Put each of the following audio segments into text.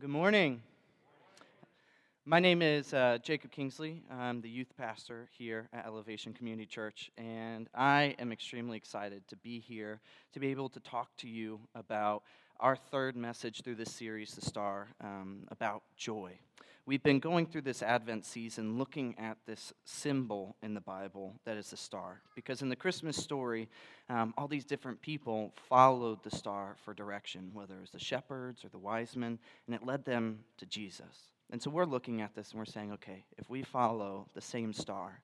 Good morning. My name is uh, Jacob Kingsley. I'm the youth pastor here at Elevation Community Church, and I am extremely excited to be here to be able to talk to you about our third message through this series, The Star, um, about joy. We've been going through this Advent season looking at this symbol in the Bible that is the star. Because in the Christmas story, um, all these different people followed the star for direction, whether it was the shepherds or the wise men, and it led them to Jesus. And so we're looking at this and we're saying, okay, if we follow the same star,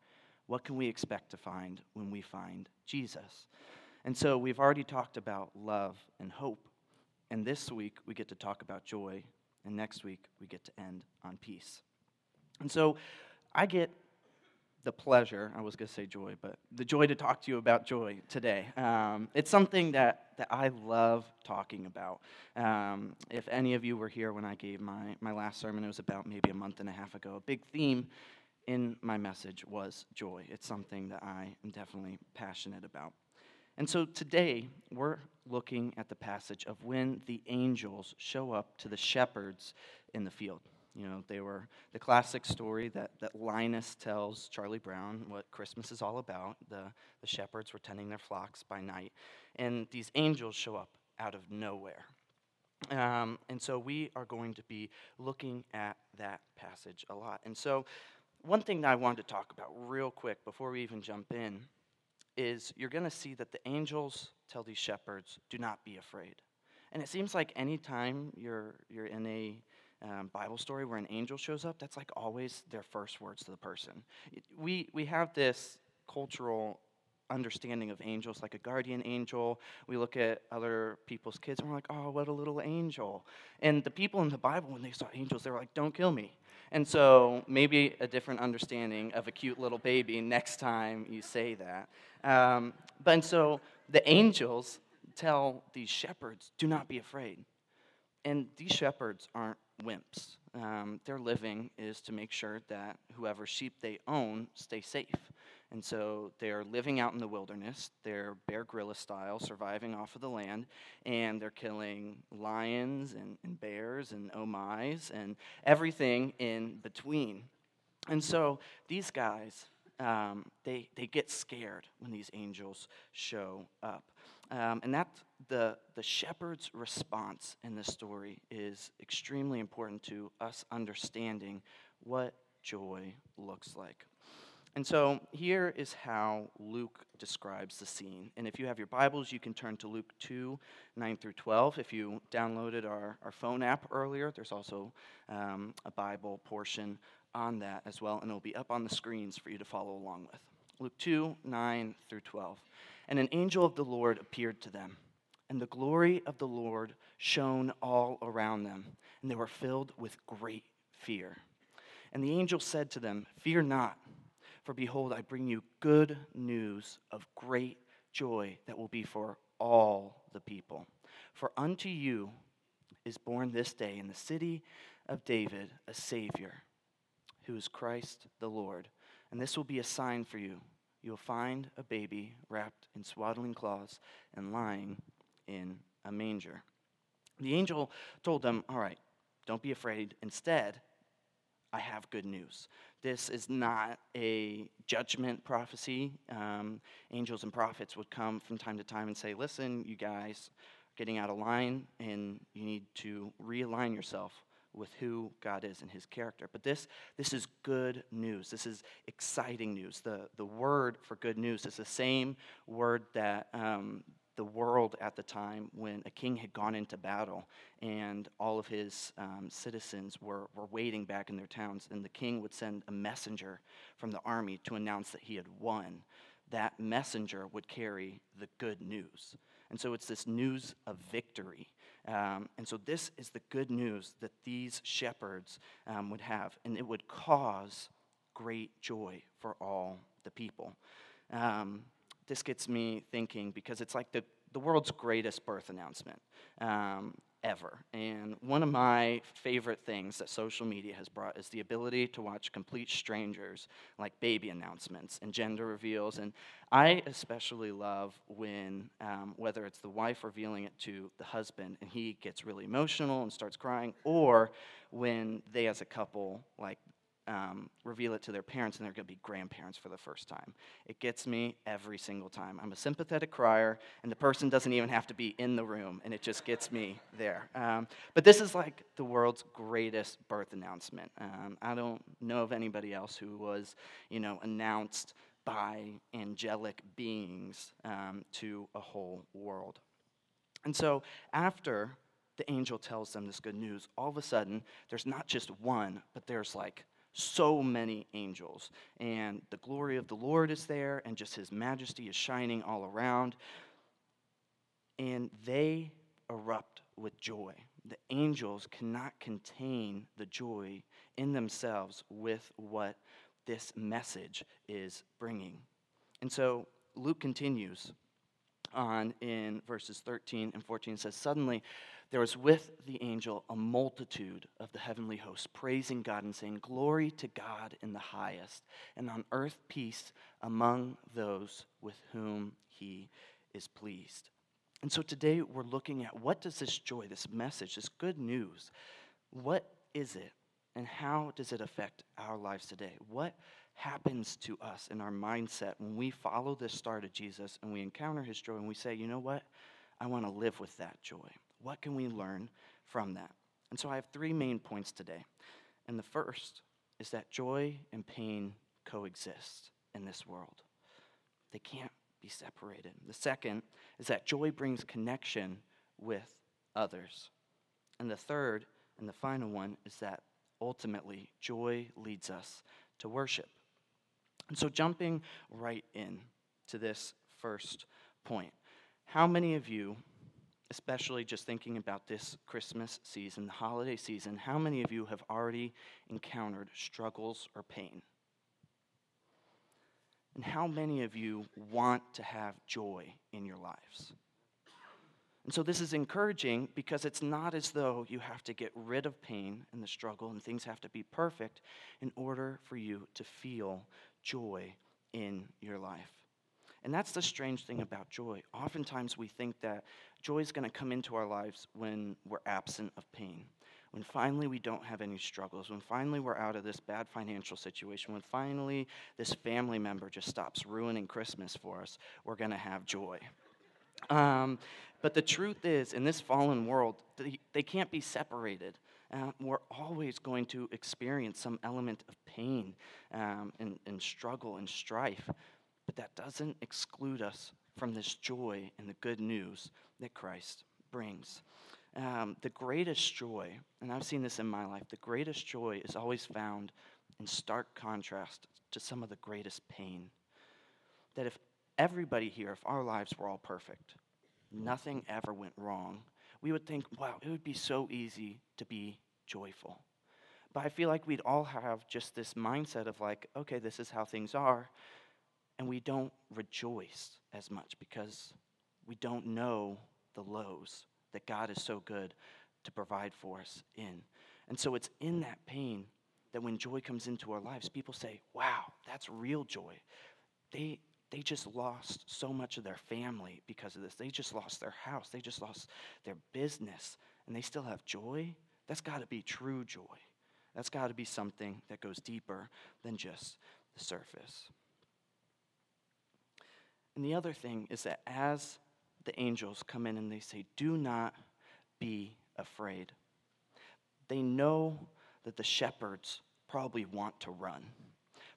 what can we expect to find when we find Jesus? And so we've already talked about love and hope. And this week, we get to talk about joy and next week, we get to end on peace. And so I get the pleasure, I was going to say joy, but the joy to talk to you about joy today. Um, it's something that, that I love talking about. Um, if any of you were here when I gave my, my last sermon, it was about maybe a month and a half ago. A big theme in my message was joy. It's something that I am definitely passionate about. And so today, we're looking at the passage of when the angels show up to the shepherds in the field. You know, they were the classic story that, that Linus tells Charlie Brown, what Christmas is all about. The, the shepherds were tending their flocks by night, and these angels show up out of nowhere. Um, and so we are going to be looking at that passage a lot. And so, one thing that I wanted to talk about real quick before we even jump in is you're going to see that the angels tell these shepherds, do not be afraid. And it seems like anytime you're, you're in a um, Bible story where an angel shows up, that's like always their first words to the person. We, we have this cultural understanding of angels like a guardian angel. We look at other people's kids and we're like, oh, what a little angel. And the people in the Bible, when they saw angels, they were like, don't kill me. And so maybe a different understanding of a cute little baby next time you say that. Um, but and so the angels tell these shepherds, do not be afraid. And these shepherds aren't wimps. Um, their living is to make sure that whoever sheep they own stay safe. And so they're living out in the wilderness. They're Bear Grylls style, surviving off of the land. And they're killing lions and, and bears and my's and everything in between. And so these guys, um, they, they get scared when these angels show up. Um, and that the, the shepherd's response in this story is extremely important to us understanding what joy looks like. And so here is how Luke describes the scene. And if you have your Bibles, you can turn to Luke 2 9 through 12. If you downloaded our, our phone app earlier, there's also um, a Bible portion on that as well, and it'll be up on the screens for you to follow along with. Luke 2 9 through 12. And an angel of the Lord appeared to them, and the glory of the Lord shone all around them, and they were filled with great fear. And the angel said to them, Fear not. For behold, I bring you good news of great joy that will be for all the people. For unto you is born this day in the city of David a Savior, who is Christ the Lord. And this will be a sign for you. You'll find a baby wrapped in swaddling cloths and lying in a manger. The angel told them, All right, don't be afraid. Instead, I have good news. This is not a judgment prophecy. Um, angels and prophets would come from time to time and say, Listen, you guys are getting out of line, and you need to realign yourself with who God is and his character. But this, this is good news. This is exciting news. The, the word for good news is the same word that um, the world at the time when a king had gone into battle and all of his um, citizens were, were waiting back in their towns, and the king would send a messenger from the army to announce that he had won. That messenger would carry the good news. And so it's this news of victory. Um, and so this is the good news that these shepherds um, would have, and it would cause great joy for all the people. Um, this gets me thinking because it's like the, the world's greatest birth announcement. Um, ever. And one of my favorite things that social media has brought is the ability to watch complete strangers, like baby announcements and gender reveals. And I especially love when, um, whether it's the wife revealing it to the husband and he gets really emotional and starts crying, or when they as a couple, like um, reveal it to their parents and they're going to be grandparents for the first time. It gets me every single time. I'm a sympathetic crier, and the person doesn't even have to be in the room, and it just gets me there. Um, but this is like the world's greatest birth announcement. Um, I don't know of anybody else who was, you know, announced by angelic beings um, to a whole world. And so after the angel tells them this good news, all of a sudden, there's not just one, but there's like so many angels. And the glory of the Lord is there, and just his majesty is shining all around. And they erupt with joy. The angels cannot contain the joy in themselves with what this message is bringing. And so Luke continues on in verses 13 and 14 says suddenly there was with the angel a multitude of the heavenly hosts, praising God and saying, Glory to God in the highest, and on earth peace among those with whom he is pleased. And so today we're looking at what does this joy, this message, this good news, what is it, and how does it affect our lives today? What happens to us in our mindset when we follow this star to Jesus and we encounter his joy and we say, you know what? I want to live with that joy. What can we learn from that? And so I have three main points today. And the first is that joy and pain coexist in this world, they can't be separated. The second is that joy brings connection with others. And the third and the final one is that ultimately joy leads us to worship. And so, jumping right in to this first point, how many of you especially just thinking about this Christmas season, the holiday season, how many of you have already encountered struggles or pain? And how many of you want to have joy in your lives? And so this is encouraging because it's not as though you have to get rid of pain and the struggle and things have to be perfect in order for you to feel joy in your life. And that's the strange thing about joy. Oftentimes we think that joy is going to come into our lives when we're absent of pain. When finally we don't have any struggles, when finally we're out of this bad financial situation, when finally this family member just stops ruining Christmas for us, we're going to have joy. Um, but the truth is, in this fallen world, they, they can't be separated. Uh, we're always going to experience some element of pain um, and, and struggle and strife. But that doesn't exclude us from this joy and the good news that Christ brings. Um, the greatest joy, and I've seen this in my life, the greatest joy is always found in stark contrast to some of the greatest pain. That if everybody here, if our lives were all perfect, nothing ever went wrong, we would think, wow, it would be so easy to be joyful. But I feel like we'd all have just this mindset of like, okay, this is how things are and we don't rejoice as much because we don't know the lows that God is so good to provide for us in. And so it's in that pain that when joy comes into our lives, people say, wow, that's real joy. They, they just lost so much of their family because of this. They just lost their house. They just lost their business. And they still have joy. That's got to be true joy. That's got to be something that goes deeper than just the surface. And the other thing is that as the angels come in and they say, Do not be afraid, they know that the shepherds probably want to run.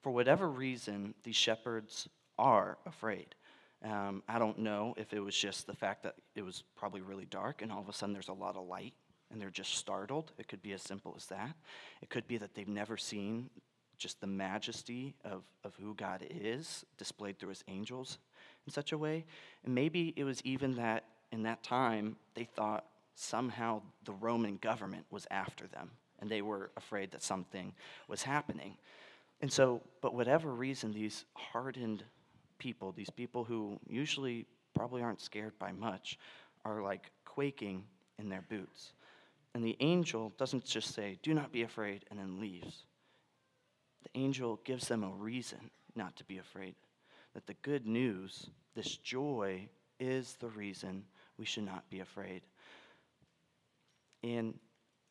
For whatever reason, these shepherds are afraid. Um, I don't know if it was just the fact that it was probably really dark and all of a sudden there's a lot of light and they're just startled. It could be as simple as that. It could be that they've never seen just the majesty of, of who God is displayed through his angels in such a way. And maybe it was even that in that time they thought somehow the Roman government was after them and they were afraid that something was happening. And so, but whatever reason, these hardened people, these people who usually probably aren't scared by much, are like quaking in their boots. And the angel doesn't just say, Do not be afraid, and then leaves. The angel gives them a reason not to be afraid. That the good news, this joy, is the reason we should not be afraid. And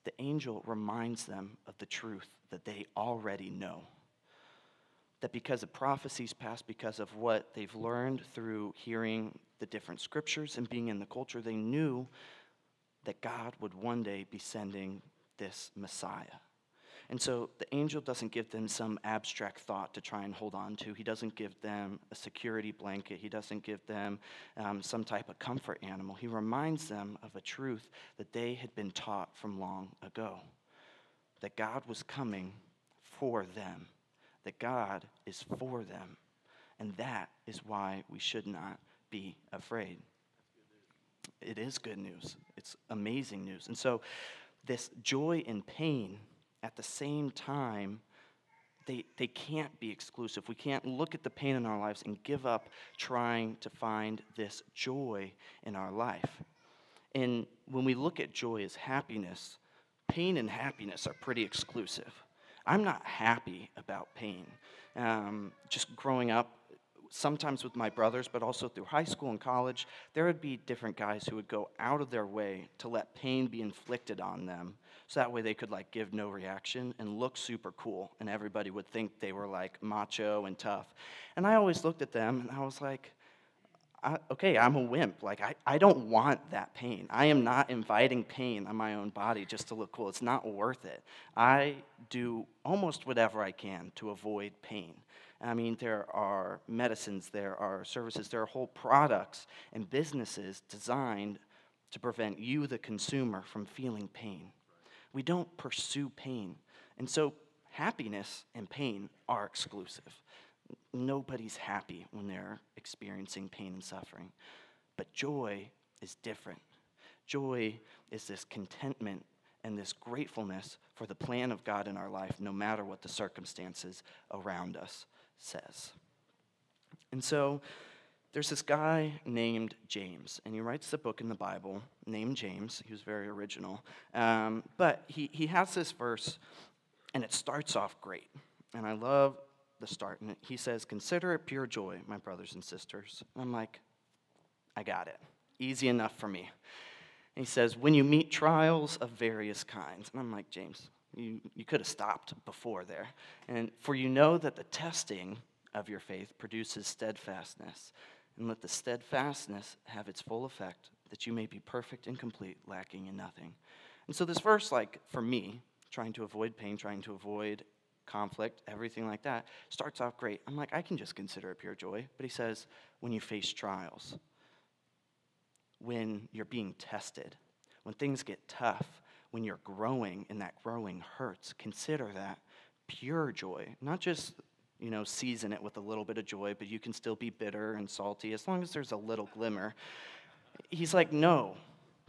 the angel reminds them of the truth that they already know. That because of prophecies past, because of what they've learned through hearing the different scriptures and being in the culture, they knew that God would one day be sending this Messiah. And so the angel doesn't give them some abstract thought to try and hold on to. He doesn't give them a security blanket. He doesn't give them um, some type of comfort animal. He reminds them of a truth that they had been taught from long ago that God was coming for them, that God is for them. And that is why we should not be afraid. It is good news. It's amazing news. And so, this joy and pain at the same time, they, they can't be exclusive. We can't look at the pain in our lives and give up trying to find this joy in our life. And when we look at joy as happiness, pain and happiness are pretty exclusive. I'm not happy about pain. Um, just growing up, sometimes with my brothers, but also through high school and college, there would be different guys who would go out of their way to let pain be inflicted on them. So that way they could like give no reaction and look super cool, and everybody would think they were like macho and tough. And I always looked at them and I was like, I, okay, I'm a wimp. Like, I, I don't want that pain. I am not inviting pain on my own body just to look cool. It's not worth it. I do almost whatever I can to avoid pain. I mean, there are medicines, there are services, there are whole products and businesses designed to prevent you, the consumer, from feeling pain. We don't pursue pain. And so, happiness and pain are exclusive. Nobody's happy when they're experiencing pain and suffering. But joy is different. Joy is this contentment and this gratefulness for the plan of God in our life, no matter what the circumstances around us says. And so there's this guy named James, and he writes the book in the Bible named James. He was very original. Um, but he, he has this verse, and it starts off great. And I love the start. And he says, Consider it pure joy, my brothers and sisters. And I'm like, I got it. Easy enough for me. And he says, When you meet trials of various kinds. And I'm like, James, you, you could have stopped before there. And for you know that the testing of your faith produces steadfastness. And let the steadfastness have its full effect, that you may be perfect and complete, lacking in nothing. And so, this verse, like for me, trying to avoid pain, trying to avoid conflict, everything like that, starts off great. I'm like, I can just consider it pure joy. But he says, when you face trials, when you're being tested, when things get tough, when you're growing and that growing hurts, consider that pure joy. Not just, you know, season it with a little bit of joy, but you can still be bitter and salty as long as there's a little glimmer. He's like, no,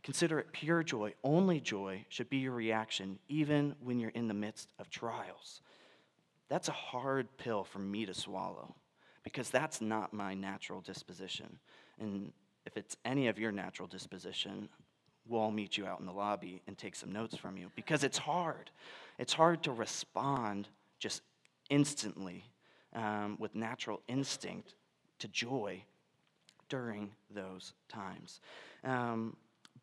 consider it pure joy. Only joy should be your reaction, even when you're in the midst of trials. That's a hard pill for me to swallow because that's not my natural disposition. And if it's any of your natural disposition, we'll all meet you out in the lobby and take some notes from you because it's hard. It's hard to respond just instantly um, with natural instinct to joy during those times. Um,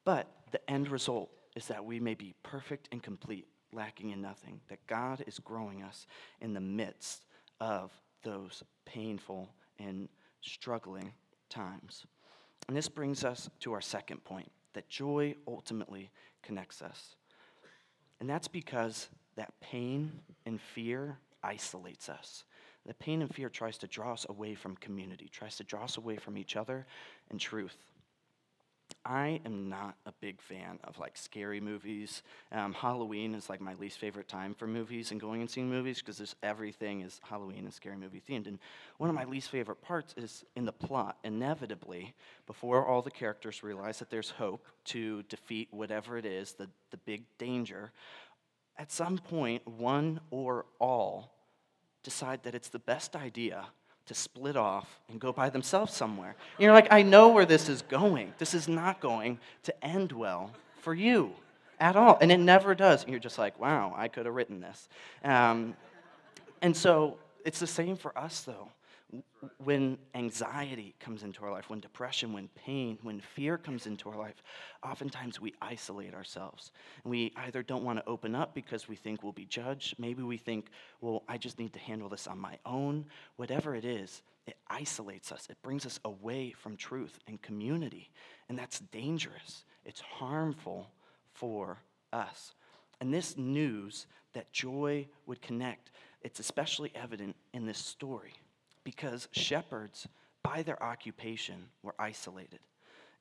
but the end result is that we may be perfect and complete, lacking in nothing, that God is growing us in the midst of those painful and struggling times. And this brings us to our second point that joy ultimately connects us. And that's because that pain and fear isolates us. The pain and fear tries to draw us away from community, tries to draw us away from each other and truth. I am not a big fan of like scary movies. Um, Halloween is like my least favorite time for movies and going and seeing movies because there's everything is Halloween and scary movie themed. And one of my least favorite parts is in the plot. Inevitably, before all the characters realize that there's hope to defeat whatever it is, the, the big danger, at some point, one or all decide that it's the best idea to split off and go by themselves somewhere. And you're like, I know where this is going. This is not going to end well for you at all. And it never does. And you're just like, wow, I could have written this. Um, and so it's the same for us, though. When anxiety comes into our life, when depression, when pain, when fear comes into our life, oftentimes we isolate ourselves. We either don't want to open up because we think we'll be judged. Maybe we think, well, I just need to handle this on my own. Whatever it is, it isolates us. It brings us away from truth and community. And that's dangerous. It's harmful for us. And this news that joy would connect, it's especially evident in this story because shepherds, by their occupation, were isolated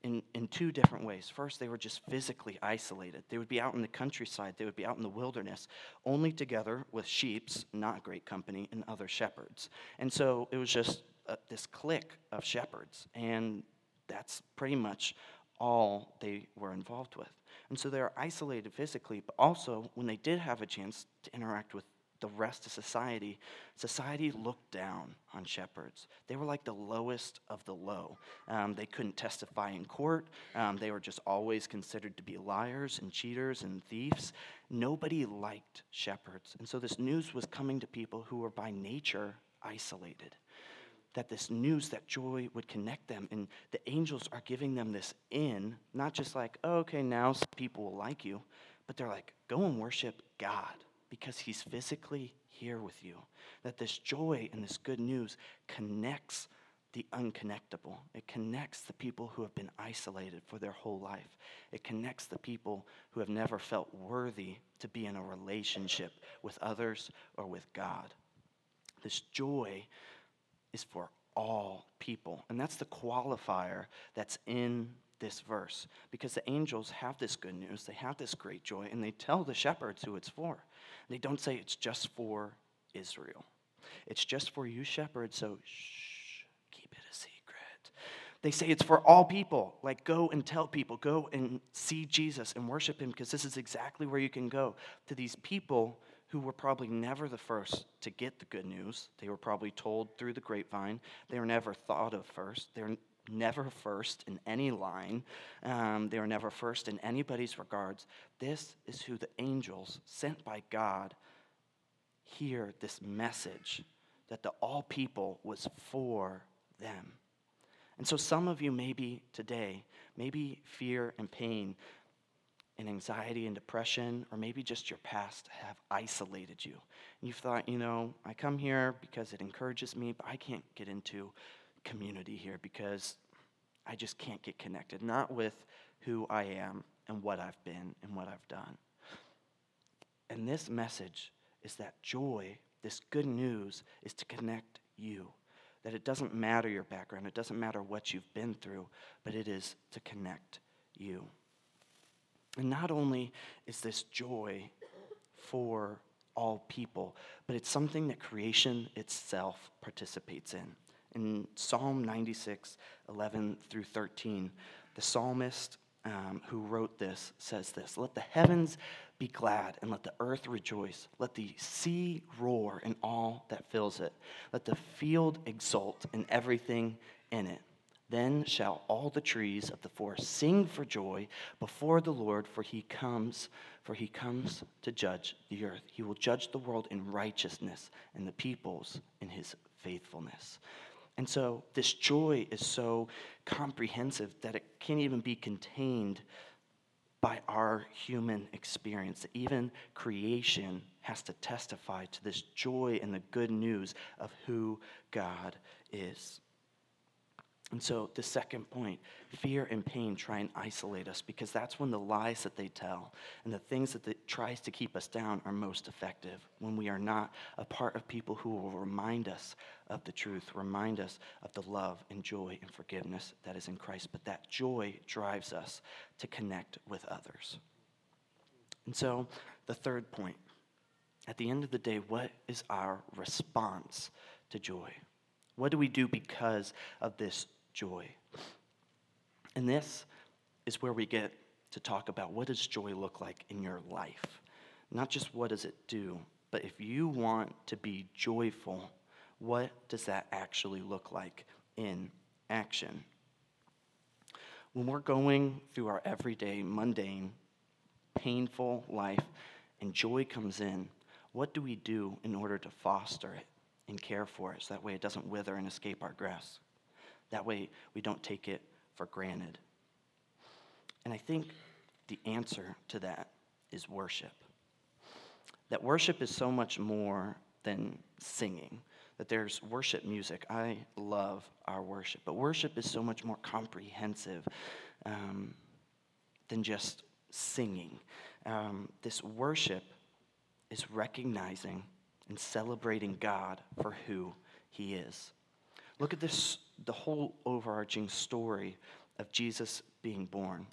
in, in two different ways. First, they were just physically isolated. They would be out in the countryside, they would be out in the wilderness, only together with sheep's, not great company, and other shepherds. And so it was just uh, this clique of shepherds, and that's pretty much all they were involved with. And so they were isolated physically, but also when they did have a chance to interact with the rest of society, society looked down on shepherds. They were like the lowest of the low. Um, they couldn't testify in court. Um, they were just always considered to be liars and cheaters and thieves. Nobody liked shepherds. And so this news was coming to people who were by nature isolated that this news, that joy would connect them. And the angels are giving them this in, not just like, oh, okay, now people will like you, but they're like, go and worship God because he's physically here with you. That this joy and this good news connects the unconnectable. It connects the people who have been isolated for their whole life. It connects the people who have never felt worthy to be in a relationship with others or with God. This joy is for all people. And that's the qualifier that's in this verse because the angels have this good news, they have this great joy, and they tell the shepherds who it's for. They don't say it's just for Israel. It's just for you shepherds, so shh, keep it a secret. They say it's for all people. Like, go and tell people, go and see Jesus and worship him because this is exactly where you can go. To these people who were probably never the first to get the good news. They were probably told through the grapevine. They were never thought of first. They were never first in any line. Um, they were never first in anybody's regards. This is who the angels sent by God hear this message that the all people was for them. And so some of you maybe today, maybe fear and pain and anxiety and depression, or maybe just your past have isolated you. And you've thought, you know, I come here because it encourages me, but I can't get into community here because I just can't get connected, not with who I am and what I've been and what I've done. And this message is that joy, this good news, is to connect you. That it doesn't matter your background, it doesn't matter what you've been through, but it is to connect you. And not only is this joy for all people, but it's something that creation itself participates in. In Psalm 96, 11 through 13, the psalmist um, who wrote this says this Let the heavens be glad and let the earth rejoice. Let the sea roar and all that fills it. Let the field exult and everything in it. Then shall all the trees of the forest sing for joy before the Lord, for he comes, for he comes to judge the earth. He will judge the world in righteousness and the peoples in his faithfulness. And so this joy is so comprehensive that it can't even be contained by our human experience. Even creation has to testify to this joy and the good news of who God is. And so, the second point fear and pain try and isolate us because that's when the lies that they tell and the things that it tries to keep us down are most effective. When we are not a part of people who will remind us of the truth, remind us of the love and joy and forgiveness that is in Christ. But that joy drives us to connect with others. And so, the third point at the end of the day, what is our response to joy? What do we do because of this joy. And this is where we get to talk about what does joy look like in your life? Not just what does it do, but if you want to be joyful, what does that actually look like in action? When we're going through our everyday, mundane painful life and joy comes in, what do we do in order to foster it and care for it so that way it doesn't wither and escape our grasp? That way we don't take it for granted. And I think the answer to that is worship. That worship is so much more than singing, that there's worship music. I love our worship, but worship is so much more comprehensive um, than just singing. Um, this worship is recognizing and celebrating God for who He is. Look at this, the whole overarching story of Jesus being born.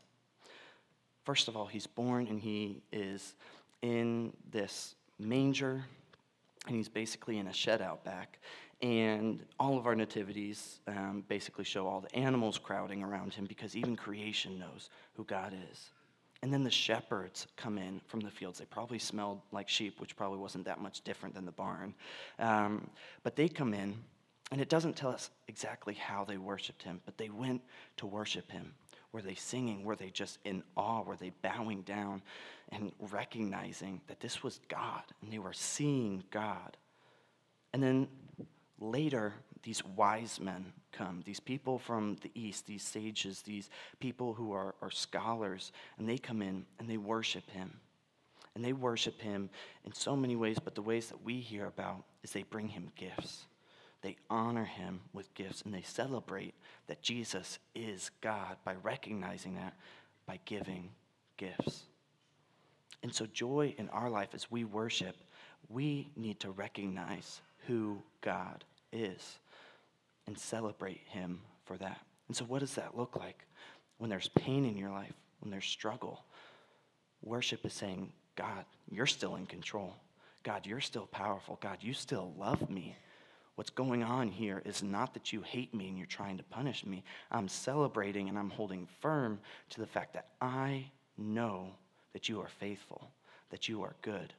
First of all, He's born and He is in this manger, and He's basically in a shed out back. And all of our nativities um, basically show all the animals crowding around him because even creation knows who God is. And then the shepherds come in from the fields. They probably smelled like sheep, which probably wasn't that much different than the barn. Um, but they come in, and it doesn't tell us exactly how they worshiped him, but they went to worship him. Were they singing? Were they just in awe? Were they bowing down and recognizing that this was God and they were seeing God? And then later, these wise men come, these people from the east, these sages, these people who are, are scholars, and they come in and they worship him. And they worship him in so many ways, but the ways that we hear about is they bring him gifts. They honor him with gifts, and they celebrate that Jesus is God by recognizing that by giving gifts. And so, joy in our life as we worship, we need to recognize who God is and celebrate Him for that. And so, what does that look like when there's pain in your life, when there's struggle? Worship is saying, God, you're still in control. God, you're still powerful. God, you still love me. What's going on here is not that you hate me and you're trying to punish me. I'm celebrating and I'm holding firm to the fact that I know that you are faithful, that you are good.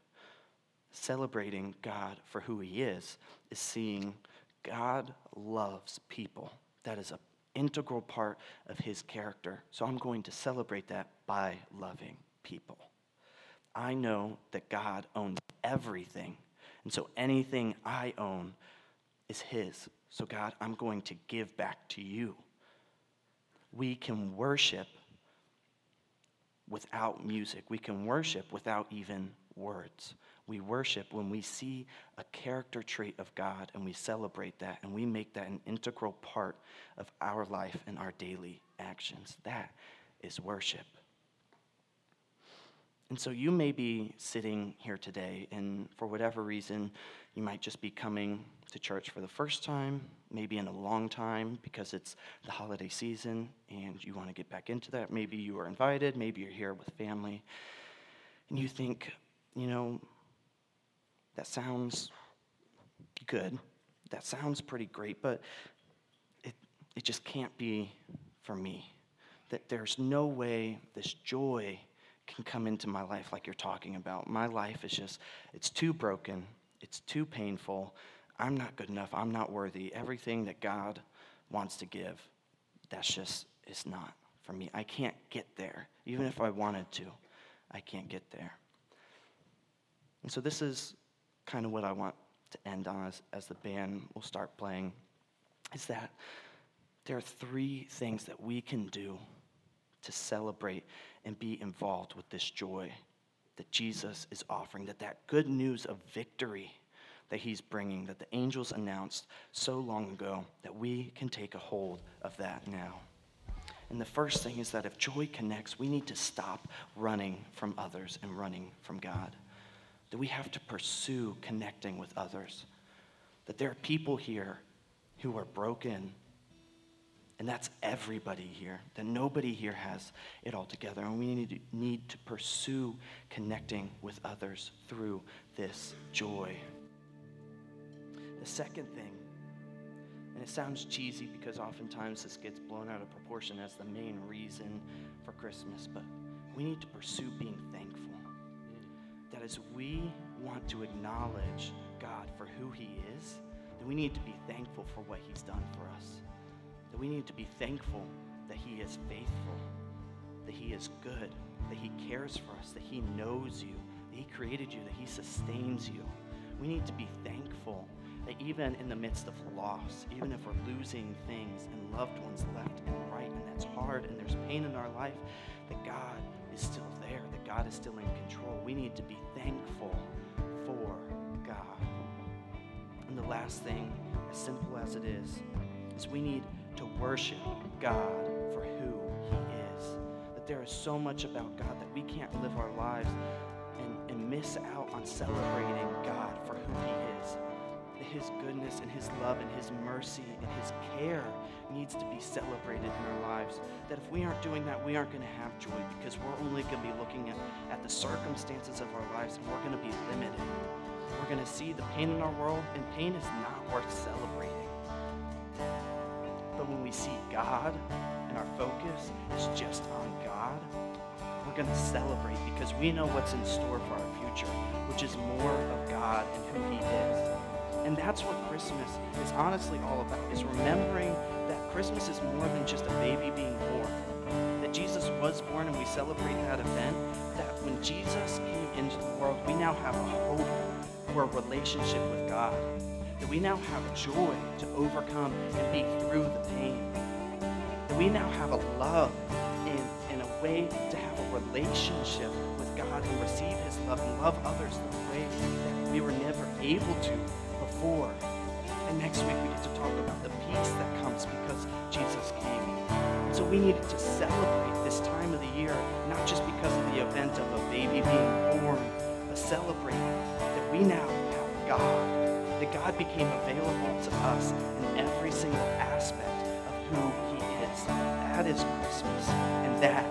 Celebrating God for who He is is seeing God loves people. That is an integral part of his character. So I'm going to celebrate that by loving people. I know that God owns everything. And so anything I own is his. So, God, I'm going to give back to you. We can worship without music, we can worship without even words. We worship when we see a character trait of God and we celebrate that and we make that an integral part of our life and our daily actions. That is worship. And so you may be sitting here today, and for whatever reason, you might just be coming to church for the first time, maybe in a long time because it's the holiday season and you want to get back into that. Maybe you are invited, maybe you're here with family, and you think, you know, that sounds good. That sounds pretty great, but it, it just can't be for me. That there's no way this joy can come into my life like you're talking about. My life is just, it's too broken, it's too painful. I'm not good enough, I'm not worthy. Everything that God wants to give, that's just, it's not for me. I can't get there. Even if I wanted to, I can't get there. And so this is kind of what I want to end on as, as the band will start playing is that there are three things that we can do to celebrate and be involved with this joy that Jesus is offering, that that good news of victory that he's bringing, that the angels announced so long ago, that we can take a hold of that now. And the first thing is that if joy connects, we need to stop running from others and running from God that we have to pursue connecting with others. That there are people here who are broken, and that's everybody here. That nobody here has it all together, and we need to, need to pursue connecting with others through this joy. The second thing, and it sounds cheesy because oftentimes this gets blown out of proportion as the main reason for Christmas, but we need to pursue being thankful that as we want to acknowledge God for who He is, that we need to be thankful for what He's done for us. That we need to be thankful that He is faithful, that He is good, that He cares for us, that He knows you, that He created you, that He sustains you. We need to be thankful that even in the midst of loss, even if we're losing things and loved ones left and right, and that's hard and there's pain in our life, that God is still there, that God is still in control. We need to be thankful for God. And the last thing, as simple as it is, is we need to worship God for who He is. That there is so much about God that we can't live our lives and, and miss out on celebrating God for who He is. That His goodness and His love and His mercy and His care needs to be celebrated in our lives. That if we aren't doing that, we aren't going to have joy because we're only going to be looking at, at the circumstances of our lives and we're going to be limited. We're going to see the pain in our world, and pain is not worth celebrating. See God and our focus is just on God, we're going to celebrate because we know what's in store for our future, which is more of God and who He is. And that's what Christmas is honestly all about, is remembering that Christmas is more than just a baby being born. That Jesus was born and we celebrate that event. That when Jesus came into the world, we now have a hope for a relationship with God we now have joy to overcome and be through the pain. That we now have a love and, and a way to have a relationship with God and receive His love and love others the way that we were never able to before. And next week we get to talk about the peace that comes because Jesus came. So we needed to celebrate this time of the year, not just because of the event of a baby being born, but celebrate that we now have God that God became available to us in every single aspect of who He is. That is Christmas, and that